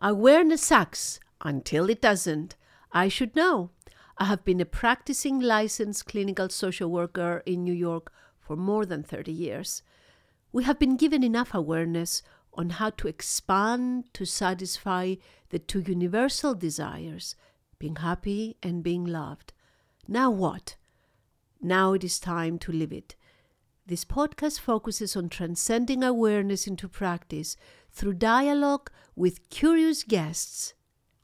Awareness sucks until it doesn't. I should know. I have been a practicing licensed clinical social worker in New York for more than 30 years. We have been given enough awareness on how to expand to satisfy the two universal desires being happy and being loved. Now what? Now it is time to live it. This podcast focuses on transcending awareness into practice through dialogue with curious guests.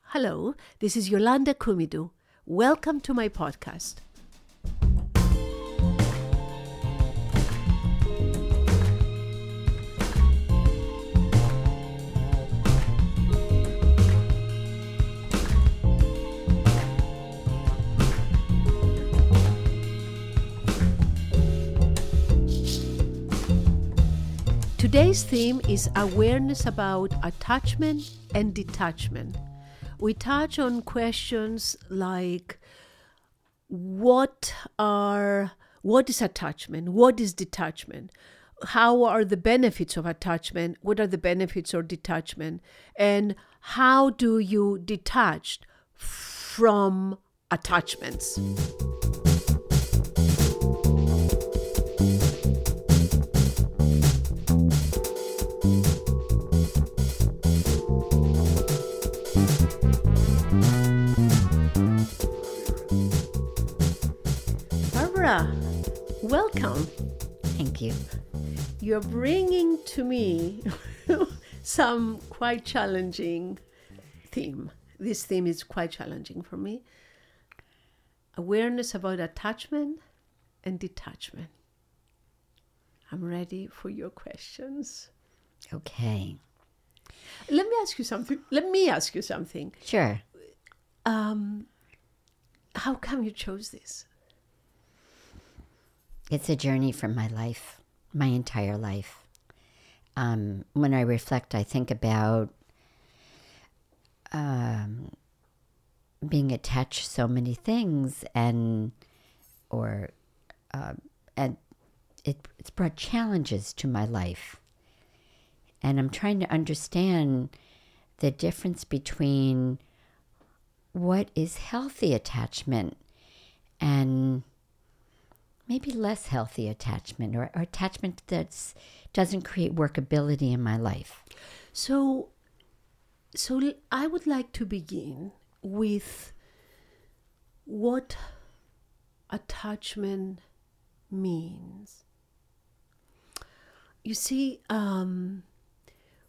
Hello, this is Yolanda Kumidu. Welcome to my podcast. Today's theme is awareness about attachment and detachment. We touch on questions like what are what is attachment? What is detachment? How are the benefits of attachment? What are the benefits of detachment? And how do you detach from attachments? You. You're bringing to me some quite challenging theme. This theme is quite challenging for me. Awareness about attachment and detachment. I'm ready for your questions. Okay. Let me ask you something. Let me ask you something. Sure. Um, how come you chose this? It's a journey from my life, my entire life. Um, when I reflect, I think about um, being attached to so many things, and or uh, and it, it's brought challenges to my life. And I'm trying to understand the difference between what is healthy attachment and maybe less healthy attachment or, or attachment that doesn't create workability in my life. So, so I would like to begin with what attachment means. You see, um,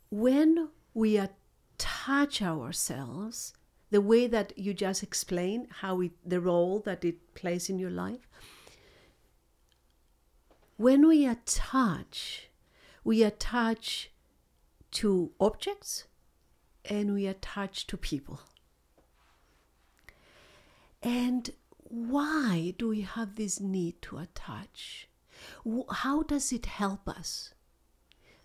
when we attach ourselves, the way that you just explained, how it, the role that it plays in your life, when we attach, we attach to objects and we attach to people. And why do we have this need to attach? How does it help us?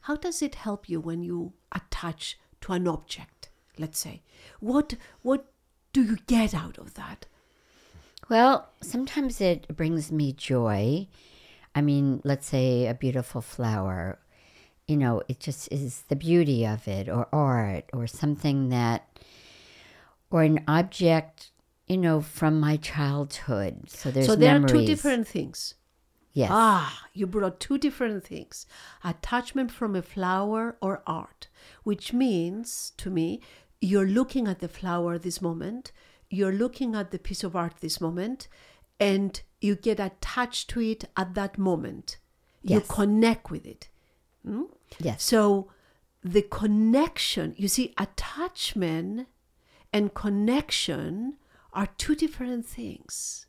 How does it help you when you attach to an object, let's say? What what do you get out of that? Well, sometimes it brings me joy. I mean, let's say a beautiful flower, you know, it just is the beauty of it, or art, or something that, or an object, you know, from my childhood. So there's so there memories. are two different things. Yes. Ah, you brought two different things attachment from a flower or art, which means to me, you're looking at the flower this moment, you're looking at the piece of art this moment, and you get attached to it at that moment. Yes. You connect with it. Hmm? Yes. So the connection, you see, attachment and connection are two different things.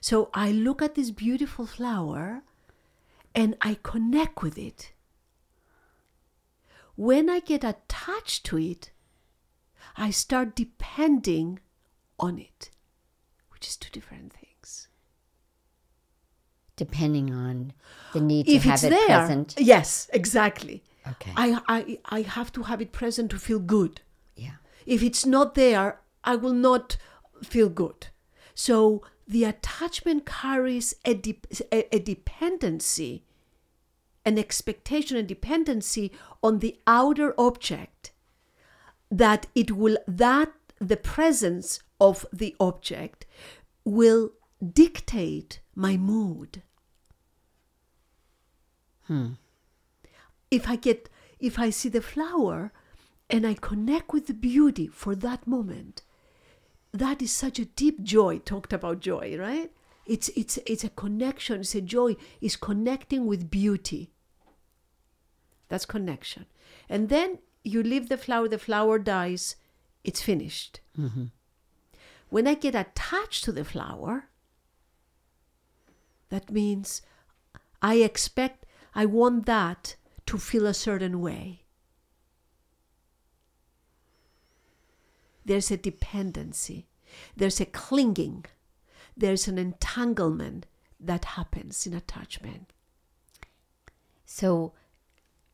So I look at this beautiful flower and I connect with it. When I get attached to it, I start depending on it, which is two different things. Depending on the need if to have it's it there, present. yes, exactly. Okay. I, I, I have to have it present to feel good. yeah. If it's not there, I will not feel good. So the attachment carries a, de- a, a dependency, an expectation and dependency on the outer object. that it will that the presence of the object will dictate my mood. Hmm. If i get if i see the flower and i connect with the beauty for that moment that is such a deep joy talked about joy right? It's it's it's a connection it's a joy is connecting with beauty. That's connection. And then you leave the flower the flower dies it's finished mm-hmm. When i get attached to the flower that means i expect i want that to feel a certain way. There's a dependency, there's a clinging, there's an entanglement that happens in attachment. So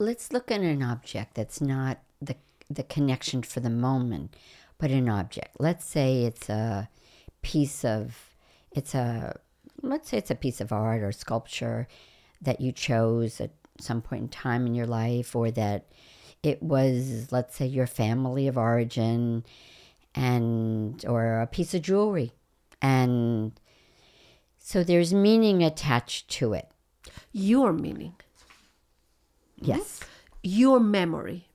let's look at an object that's not the the connection for the moment, but an object. Let's say it's a piece of it's a let's say it's a piece of art or sculpture that you chose at some point in time in your life or that it was let's say your family of origin and or a piece of jewelry. And so there's meaning attached to it. Your meaning, yes. Your memory.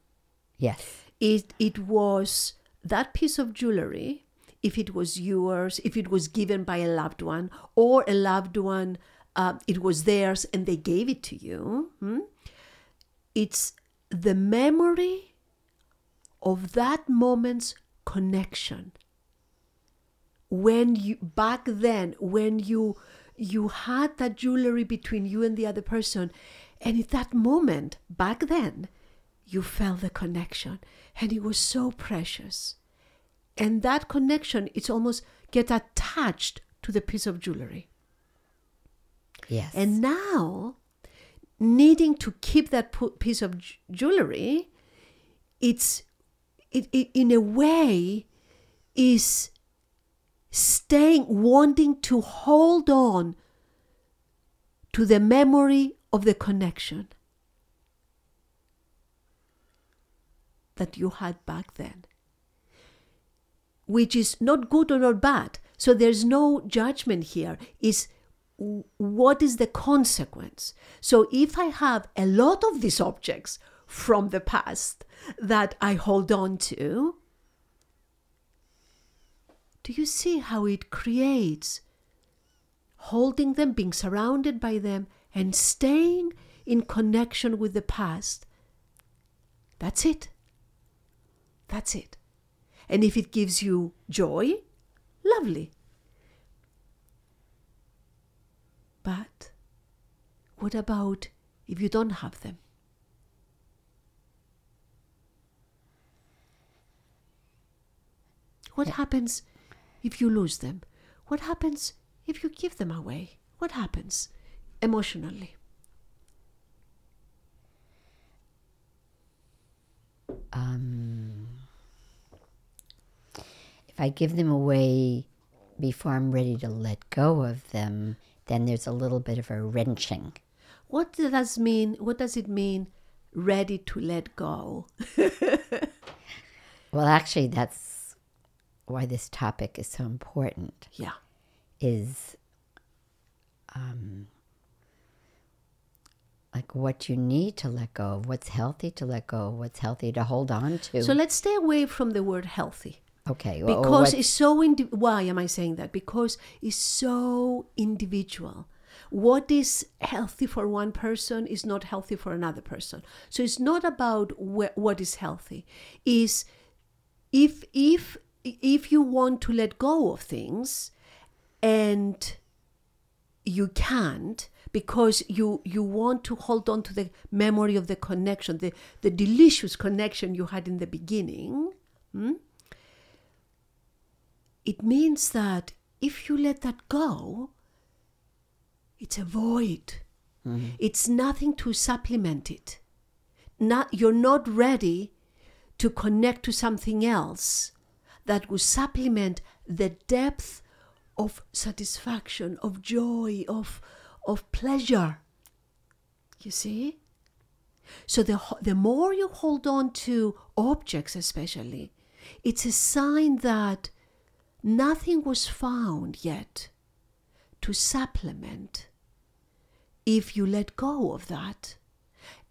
yes. It, it was that piece of jewelry, if it was yours, if it was given by a loved one, or a loved one, uh, it was theirs and they gave it to you. hmm? It's the memory of that moment's connection when you back then when you you had that jewelry between you and the other person and at that moment back then you felt the connection and it was so precious. And that connection it's almost get attached to the piece of jewelry. Yes. And now needing to keep that piece of jewelry it's it, it in a way is staying wanting to hold on to the memory of the connection that you had back then which is not good or not bad so there's no judgment here. Is what is the consequence so if i have a lot of these objects from the past that i hold on to do you see how it creates holding them, being surrounded by them, and staying in connection with the past? That's it. That's it. And if it gives you joy, lovely. But what about if you don't have them? What happens if you lose them? What happens if you give them away? What happens emotionally? If I give them away before I'm ready to let go of them, then there's a little bit of a wrenching. What does mean? What does it mean? Ready to let go. Well, actually, that's why this topic is so important. Yeah. Is um, like what you need to let go of, what's healthy to let go, of, what's healthy to hold on to. So let's stay away from the word healthy. Okay, well, because it's so indi- why am i saying that? Because it's so individual. What is healthy for one person is not healthy for another person. So it's not about wh- what is healthy. Is if if if you want to let go of things and you can't because you you want to hold on to the memory of the connection the the delicious connection you had in the beginning hmm? It means that if you let that go it's a void. Mm-hmm. It's nothing to supplement it. Not you're not ready to connect to something else that will supplement the depth of satisfaction of joy of of pleasure. You see? So the, the more you hold on to objects, especially, it's a sign that nothing was found yet to supplement if you let go of that.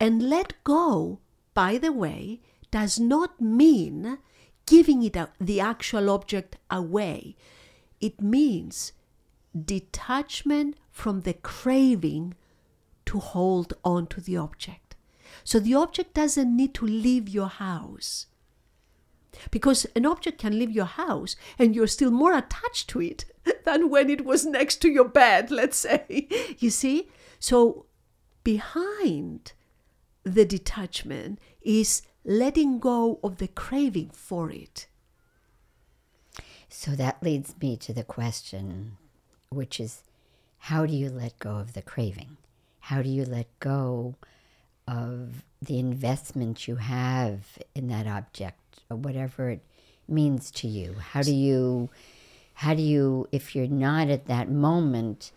And let go, by the way, does not mean giving it a, the actual object away. It means detachment from the craving to hold on to the object. So the object doesn't need to leave your house. Because an object can leave your house and you're still more attached to it than when it was next to your bed, let's say. You see? So behind the detachment is letting go of the craving for it. So that leads me to the question, which is how do you let go of the craving? How do you let go of the investment you have in that object whatever it means to you? How do you how do you if you're not at that moment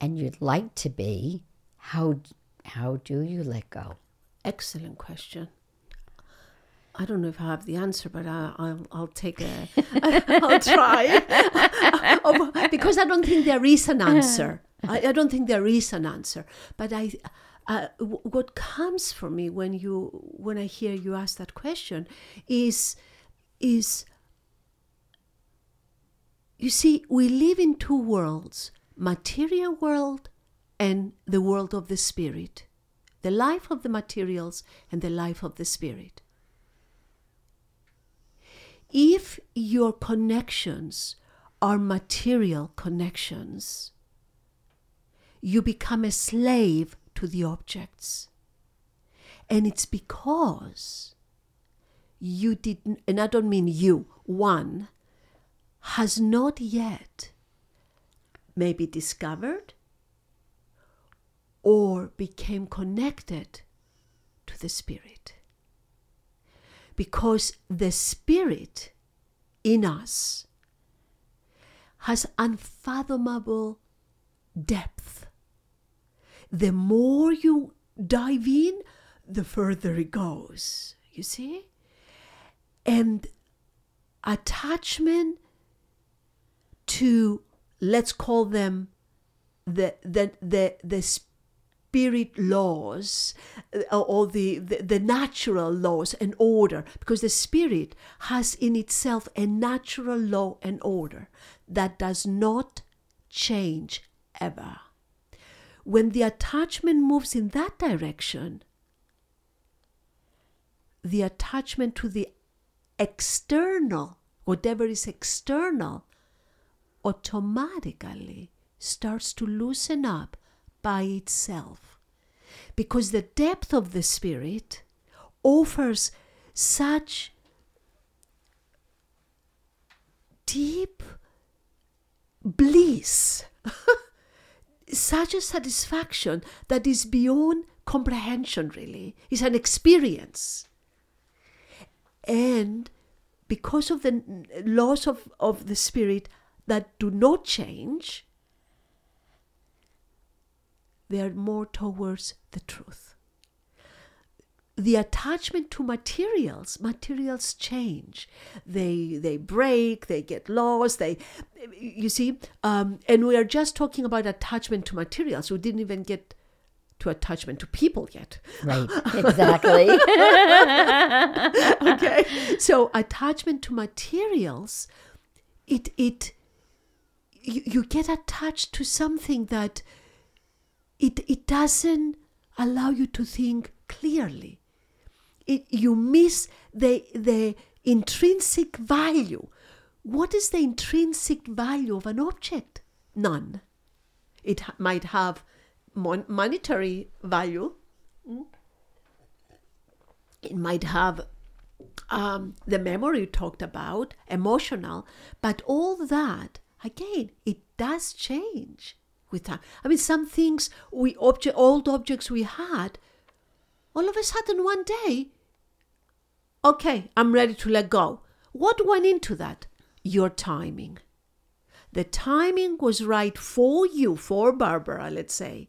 and you'd like to be, how how do you let go? Excellent question. I don't know if I have the answer, but I, I'll I'll take a I'll try Oh, because I don't think there is an answer. I, I don't think there is an answer. But I, uh, w- what comes for me when you when I hear you ask that question is is you see we live in two worlds material world and the world of the spirit the life of the materials and the life of the spirit. If your connections are material connections you become a slave to the objects and it's because you didn't and i don't mean you one has not yet maybe discovered or became connected to the Spirit. Because the Spirit in us has unfathomable depth. The more you dive in, the further it goes. You see? And attachment to let's call them the the the, the spirit laws uh, or the, the the natural laws and order because the spirit has in itself a natural law and order that does not change ever when the attachment moves in that direction the attachment to the external whatever is external automatically starts to loosen up by itself. Because the depth of the Spirit offers such deep bliss, such a satisfaction that is beyond comprehension, really. It's an experience. And because of the laws of, of the Spirit, that do not change, they are more towards the truth. The attachment to materials, materials change. They they break, they get lost. They, you see, um, and we are just talking about attachment to materials. We didn't even get to attachment to people yet. Right, exactly. okay, so attachment to materials, it it you, you get attached to something that it, it doesn't allow you to think clearly. It, you miss the, the intrinsic value. What is the intrinsic value of an object? None. It might have mon- monetary value. It might have um, the memory you talked about, emotional, but all that again, it does change with time. I mean, some things we object, old objects we had, all of a sudden one day, okay, I'm ready to let go. What went into that? Your timing. The timing was right for you, for Barbara, let's say,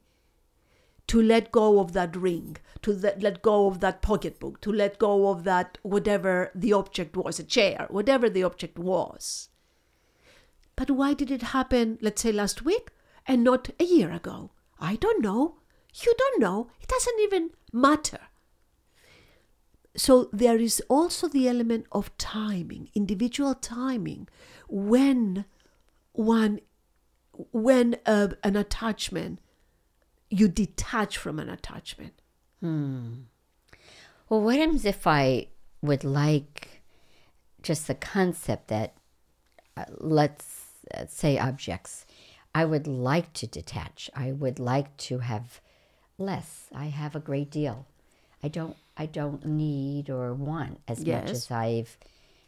to let go of that ring, to let, go of that pocketbook, to let go of that whatever the object was, a chair, whatever the object was. But why did it happen, let's say last week, and not a year ago? I don't know. You don't know. It doesn't even matter. So there is also the element of timing, individual timing, when one, when uh, an attachment, you detach from an attachment. hmm. Well, what happens if I would like just the concept that, uh, let's uh, say, objects, I would like to detach. I would like to have less. I have a great deal. I don't. I don't need or want as much as I've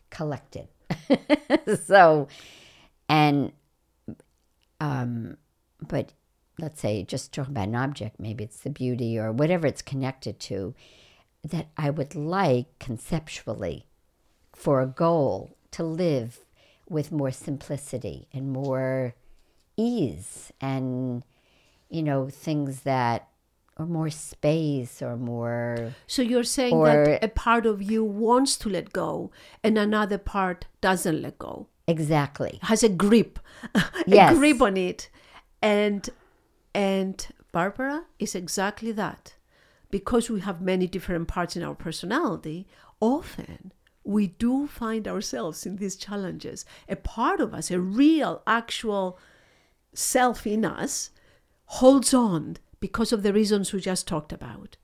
collected. so, and um, but let's say just talking about an object, maybe it's the beauty or whatever it's connected to, that I would like conceptually for a goal to live with more simplicity and more ease and, you know, things that or more space or more So you're saying that a part of you wants to let go and another part doesn't let go, exactly has a grip, a Yes. grip on it. And and Barbara is exactly that. Because we have many different parts in our personality, often we do find ourselves in these challenges. A part of us, a real, actual self in us, holds on because of the reasons we just talked about.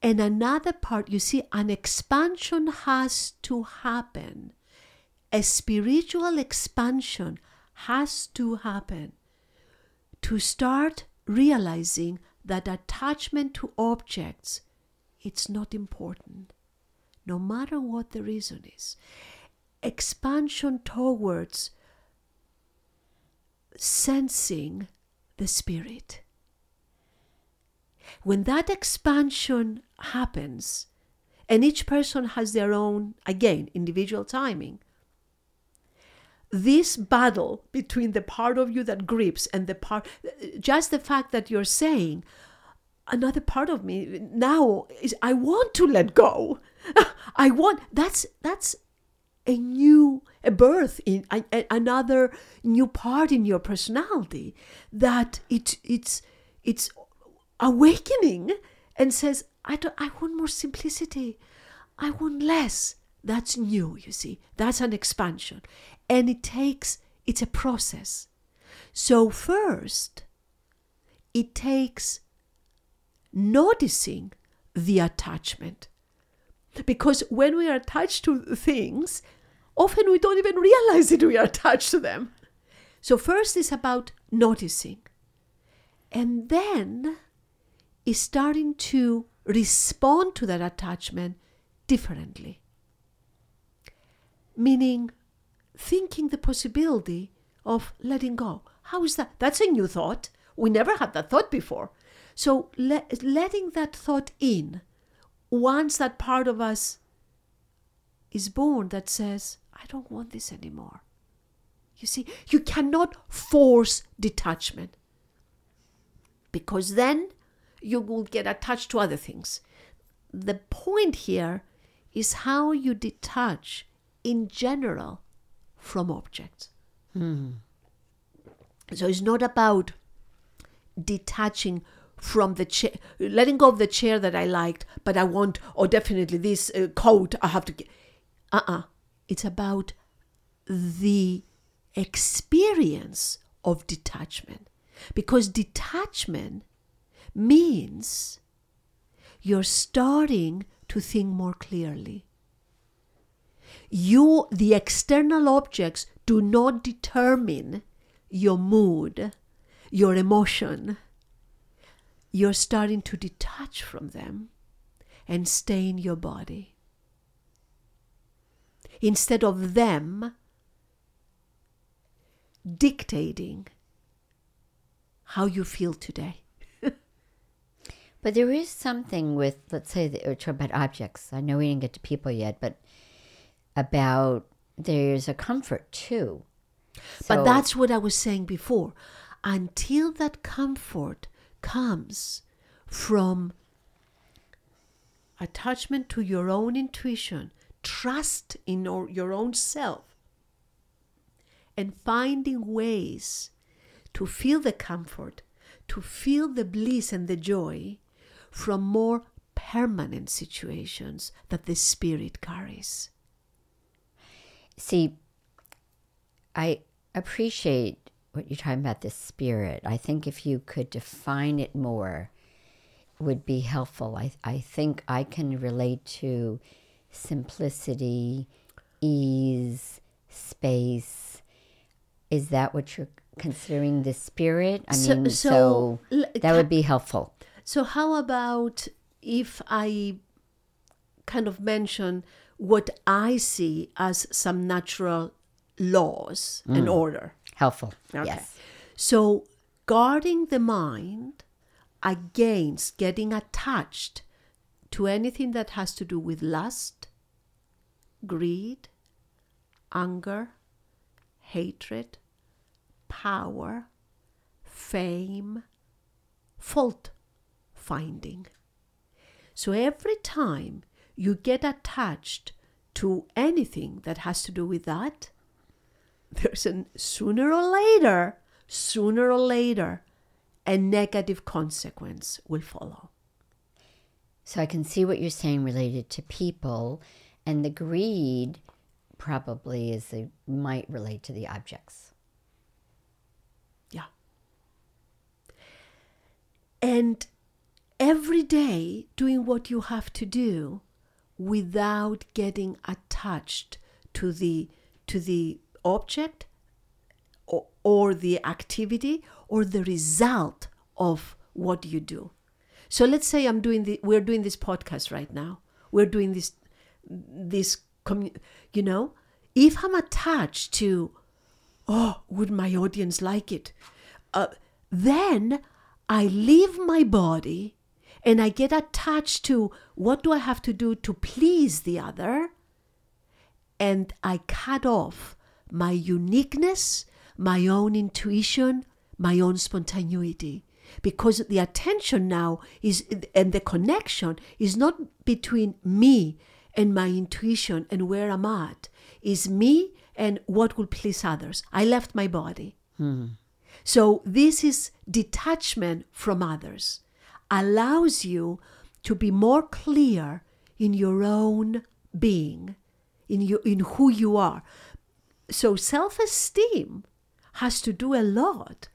And another part, you see, an expansion has to happen. A spiritual expansion has to happen to start realizing that attachment to objects it's not important no matter what the reason is expansion towards sensing the spirit when that expansion happens and each person has their own again individual timing this battle between the part of you that grips and the part just the fact that you're saying another part of me now is i want to let go. I want that's that's a new a birth in a, a- another new part in your personality that it it's it's awakening and says i don't i want more simplicity. I want less. That's new you see. That's an expansion. And it takes it's a process. So first it takes noticing the attachment. Because when we are attached to things often we don't even realize that we are attached to them. So first is about noticing. And then is starting to respond to that attachment differently. Meaning thinking the possibility of letting go. How is that? That's a new thought. We never had that thought before. So le- letting that thought in once that part of us is born that says i don't want this anymore. You see you cannot force detachment. Because then you will get attached to other things. The point here is how you detach in general from objects. So it's not about detaching from the chair, letting go of the chair that I liked, but I want, or definitely this uh, coat I have to get. Uh uh It's about the experience of detachment. Because detachment means you're starting to think more clearly. You, the external objects, do not determine your mood, your emotion. You're starting to detach from them and stay in your body. Instead of them dictating how you feel today. But there is something with, let's say, the, or talk about objects. I know we didn't get to people yet, but about there's a comfort too. But that's what I was saying before. Until that comfort comes from attachment to your own intuition, trust in your, your own self, and finding ways to feel the comfort, to feel the bliss and the joy from more permanent situations that the spirit carries. See, I appreciate what you're talking about the spirit. I think if you could define it more, would be helpful. I, I think I can relate to simplicity, ease, space. Is that what you're considering the spirit? I So- mean, so so, that would be helpful. So, how about if I kind of mention what I see as some natural laws and hmm. order? Helpful. Okay. Yes. So, guarding the mind against getting attached to anything that has to do with lust, greed, anger, hatred, power, fame, fault finding. So, every time you get attached to anything that has to do with that, there's a sooner or later, sooner or later, a negative consequence will follow. So I can see what you're saying related to people, and the greed probably is the might relate to the objects. Yeah. And every day doing what you have to do without getting attached to the to the object or, or the activity or the result of what you do. So let's say I'm doing the we're doing this podcast right now. We're doing this this you know, if I'm attached to oh, would my audience like it? Uh, then I leave my body and I get attached to what do I have to do to please the other, and I cut off my uniqueness, my own intuition, my own spontaneity. Because the attention now is, and the connection is not between me and my intuition and where I'm at, is me and what will please others. I left my body. Hmm. So this is detachment from others, allows you to be more clear in your own being, in you, in who you are. So self-esteem has to do a lot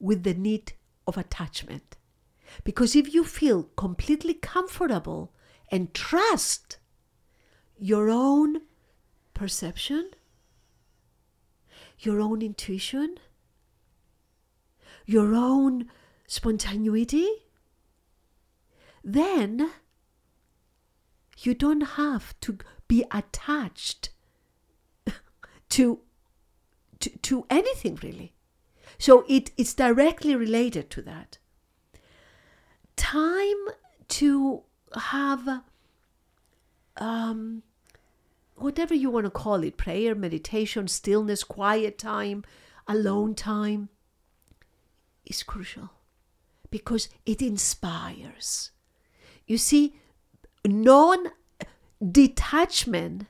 with the need of attachment. Because if you feel completely comfortable and trust your own perception, your own intuition, your own spontaneity, then you don't have to be attached to, to, to anything really. So it, it's directly related to that. Time to have um, whatever you want to call it prayer, meditation, stillness, quiet time, alone time is crucial because it inspires. You see, non detachment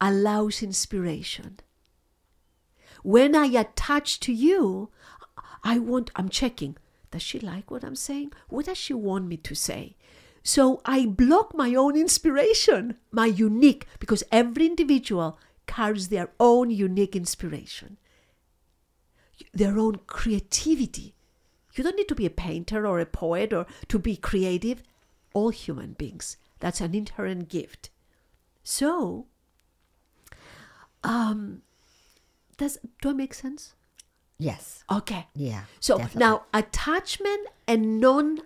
allows inspiration. When I attach to you, I want, I'm checking, does she like what I'm saying? What does she want me to say? So I block my own inspiration, my unique, because every individual carries their own unique inspiration, their own creativity. You don't need to be a painter or a poet or to be creative. All human beings. That's an inherent gift. So, um, does do I make sense? Yes. Okay. Yeah. So definitely. now attachment and non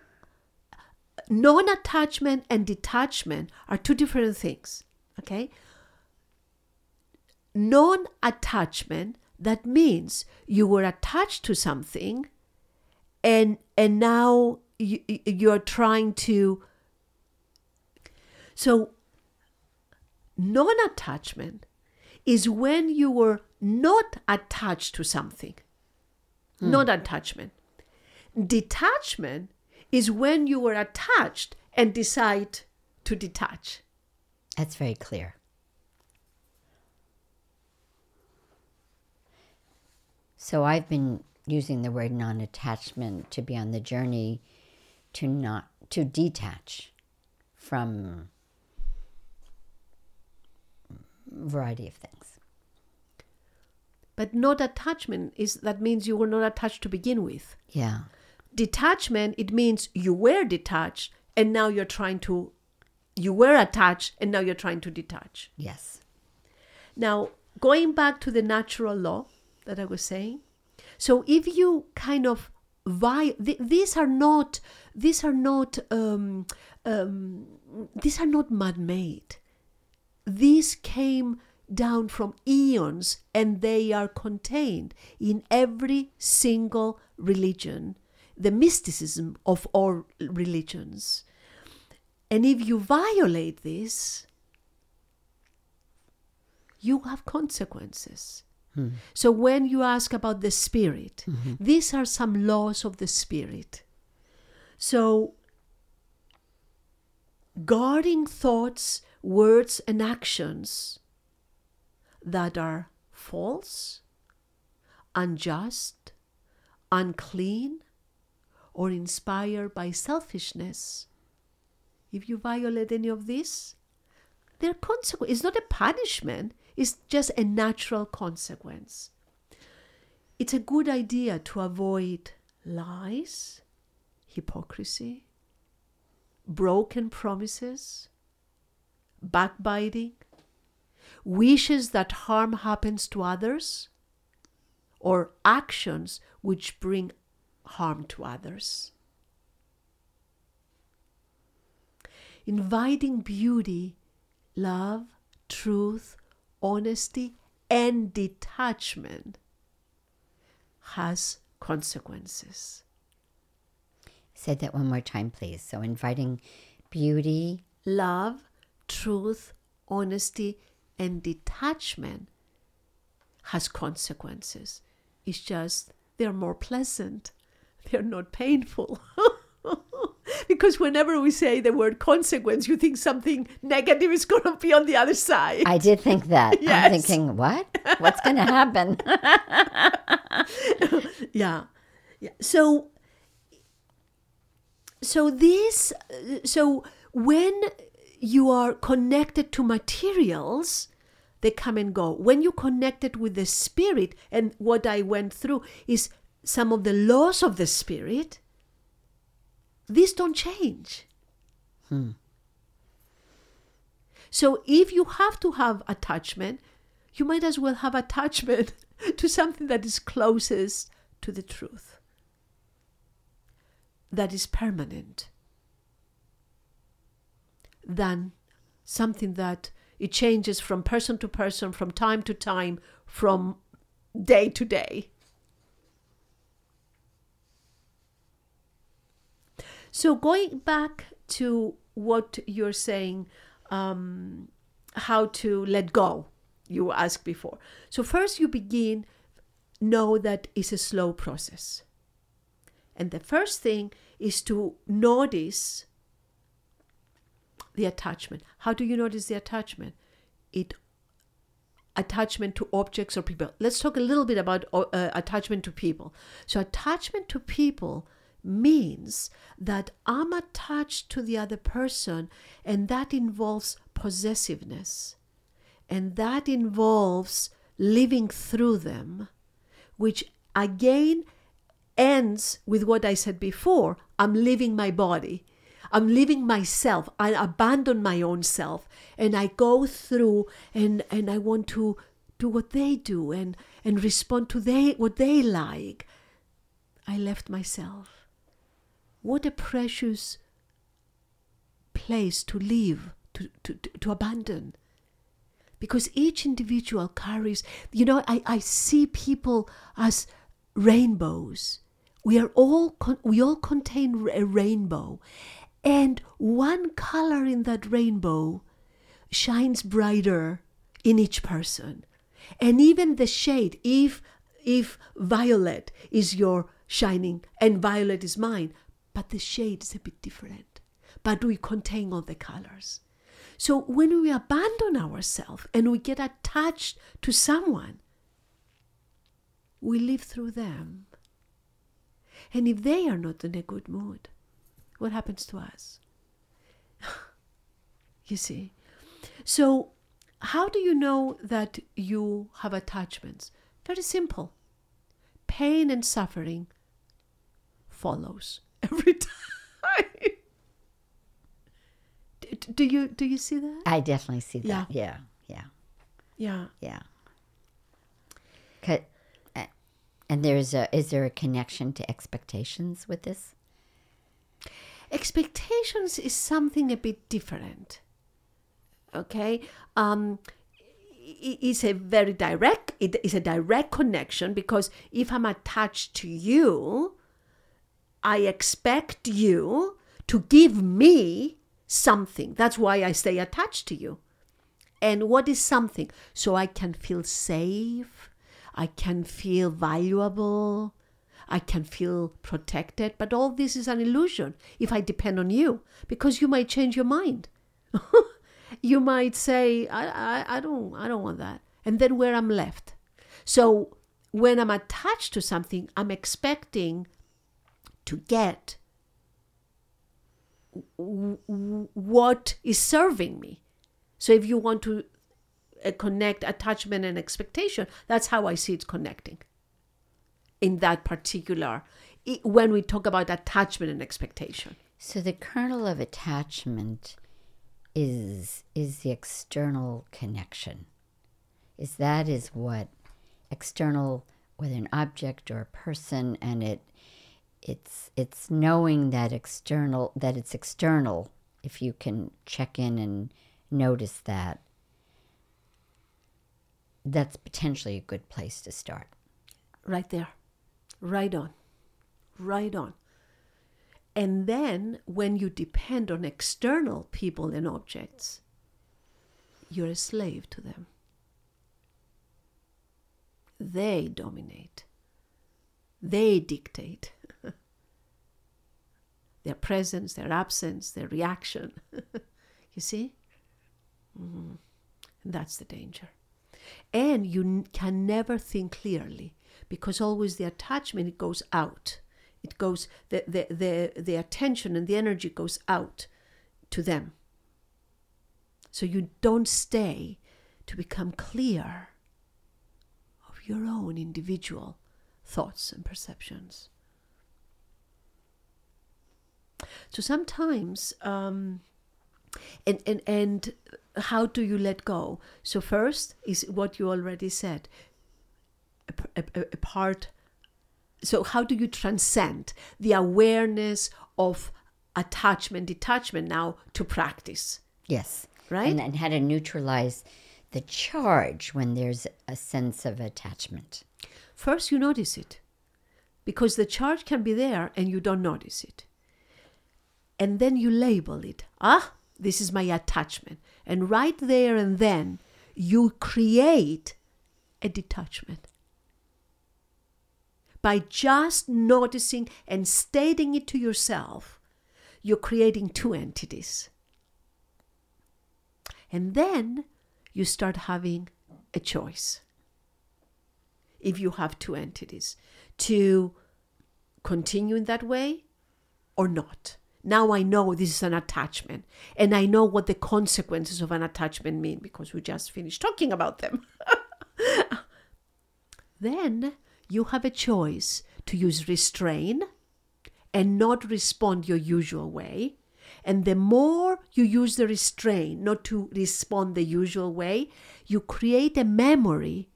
non-attachment and detachment are two different things. Okay? Non-attachment that means you were attached to something and and now you, you're trying to so non-attachment is when you were not attached to something hmm. not attachment. Detachment is when you were attached and decide to detach. That's very clear. So I've been using the word non attachment to be on the journey to not to detach from a variety of things. But not attachment is that means you were not attached to begin with. Yeah. Detachment, it means you were detached and now you're trying to, you were attached and now you're trying to detach. Yes. Now, going back to the natural law that I was saying, so if you kind of vi- th- these are not these are not um, um, these are not man-made. These came down from eons and they are contained in every single religion, the mysticism of all religions. And if you violate this, you have consequences. Hmm. So when you ask about the spirit, mm-hmm. these are some laws of the spirit. So guarding thoughts, words, and actions that are false, unjust, unclean, or inspired by selfishness. If you violate any of these, there are consequences. It's not a punishment, it's just a natural consequence. It's a good idea to avoid lies, hypocrisy, broken promises, backbiting, wishes that harm happens to others, or actions which bring harm to others. Inviting beauty, love, truth, honesty, and detachment has consequences. Say that one more time, please. So inviting beauty, Love, truth, honesty, and detachment has consequences. It's just they're more pleasant, they're not painful. because whenever we say the word consequence, you think something negative is going to be on the other side. I did think that. Yes. I'm thinking, what? What's going to happen? yeah yeah so so this so when you are connected to materials they come and go when you connected with the spirit and what i went through is some of the laws of the spirit these don't change. Hmm. So if you have to have attachment you might as well have attachment to something that is closest to the truth, that is permanent, than something that it changes from person to person, from time to time, from day to day. So, going back to what you're saying, um, how to let go, you asked before. So, first you begin, know that it's a slow process. And the first thing is to notice the attachment. How do you notice the attachment? It attachment to objects or people. Let's talk a little bit about uh, attachment to people. So, attachment to people means that I'm attached to the other person, and that involves possessiveness, and that involves living through them, which again ends with what I said before I'm leaving my body. I'm leaving myself. I abandon my own self and I go through and, and I want to do what they do and, and respond to they what they like. I left myself. What a precious place to leave, to, to, to, abandon. Because each individual carries, you know, I, I see people as rainbows. We are all we all contain a rainbow, and one color in that rainbow shines brighter in each person, and even the shade. If if violet is your shining and violet is mine, but the shade is a bit different. But we contain all the colors. So when we abandon ourselves and we get attached to someone, we live through them. And if they are not in a good mood, what happens to us? you see? So, how do you know that you have attachments? Very simple. Pain and suffering follows every time. Do you do you see that? I definitely see Yeah. that. Yeah, yeah, Yeah. yeah. 'Cause- uh, And there's a is there a connection to expectations with this? expectations is something a bit different okay um it's a very direct it is a direct connection because if i'm attached to you i expect you to give me something that's why i stay attached to you and what is something so i can feel safe i can feel valuable I can feel protected, but all this is an illusion if I depend on you because you might change your mind. you might say, I, I, I don't I don't want that. And then where I'm left. So when I'm attached to something, I'm expecting to get what is serving me. So if you want to uh, connect attachment and expectation, that's how I see it connecting in that particular when we talk about attachment and expectation So the kernel of attachment is is the external connection. Is that is what external whether an object or a person and it it's it's knowing that external that it's external if you can check in and notice that that's potentially a good place to start. right there. Right on. Right on. And then when you depend on external people and objects you're a slave to them. They dominate. They dictate their presence their absence their reaction. You see? Mhm. And that's the danger. And you can never think clearly because always the attachment it goes out. It goes the, the the the attention and the energy goes out to them. So you don't stay to become clear of your own individual thoughts and perceptions so sometimes um and and and how do you let go so first is what you already said a, a- a part so how do you transcend the awareness of attachment detachment now to practice Yes. Right? And, and how to neutralize the charge when there's a sense of attachment. first you notice it because the charge can be there and you don't notice it and then you label it. Ah this is my attachment. And right there and then you create a detachment. By just noticing and stating it to yourself you're creating two entities. And then you start having a choice. If you have two entities to continue in that way or not. Now I know this is an attachment and I know what the consequences of an attachment mean because we just finished talking about them. then you have a choice to use restrain and not respond your usual way. And the more you use the restraint not to respond the usual way, you create a memory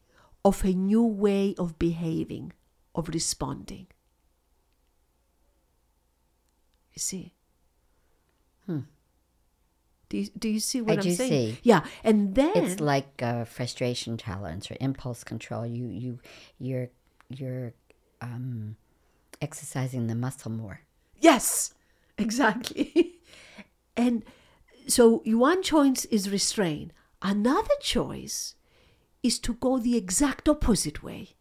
of a new way of behaving, of responding. You see? Do you, do you see what I am do saying? see. Yeah, and then It's like uh, frustration tolerance or impulse control. You you you're you're um, exercising the muscle more. Yes, exactly. and so one choice is restraint. Another choice is to go the exact opposite way,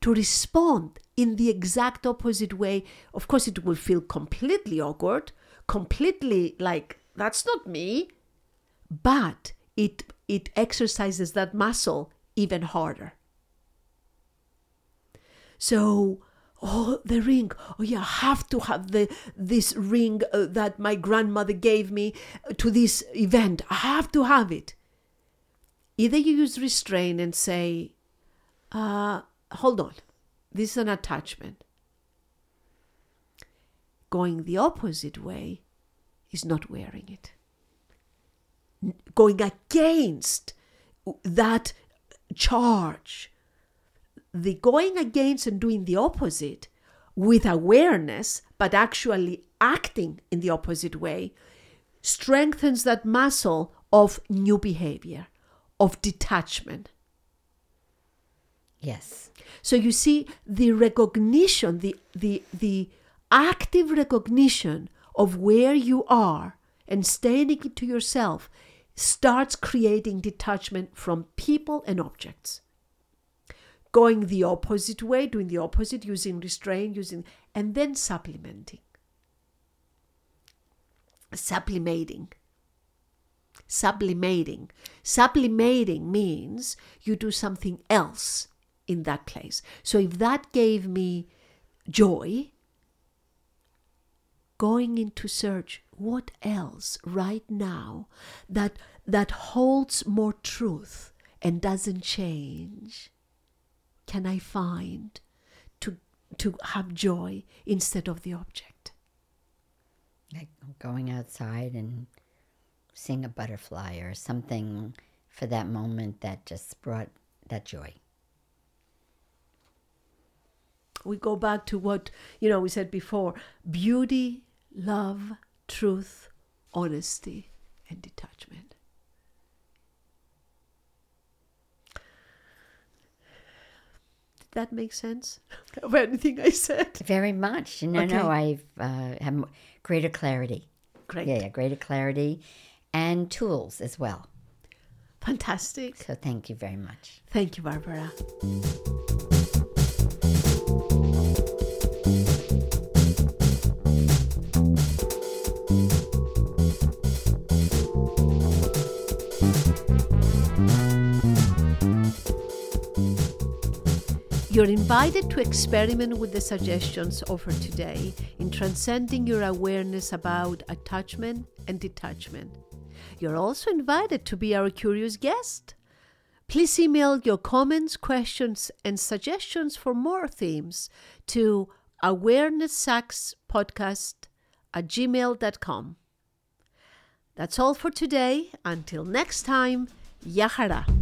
to respond in the exact opposite way, of course, it will feel completely awkward, completely like, that's not me. But it, it exercises that muscle even harder. So, oh, the ring. Oh, yeah, I have to have the this ring uh, that my grandmother gave me to this event. I have to have it. Either you use restraint and say, uh, hold on, this is an attachment. Going the opposite way is not wearing it. Going against that charge the going against and doing the opposite with awareness, but actually acting in the opposite way, strengthens that muscle of new behavior, of detachment. Yes. So you see the recognition, the the the active recognition of where you are and staying to yourself starts creating detachment from people and objects going the opposite way, doing the opposite, using restraint, using, and then supplementing. Sublimating. Sublimating. Sublimating means you do something else in that place. So if that gave me joy, going into search what else right now that that holds more truth and doesn't change can I find to to have joy instead of the object? Like going outside and seeing a butterfly or something for that moment that just brought that joy. We go back to what, you know, we said before beauty, love, truth, honesty, and detachment. Did that make sense of anything I said? Very much. No, Okay. no, I've uh, have greater clarity. Great. Yeah, yeah, greater clarity and tools as well. Fantastic. So thank you very much. Thank you, Barbara. You're invited to experiment with the suggestions offered today in transcending your awareness about attachment and detachment. You're also invited to be our curious guest. Please email your comments, questions, and suggestions for more themes to awarenesssackspodcast at gmail.com. That's all for today. Until next time, Yahara.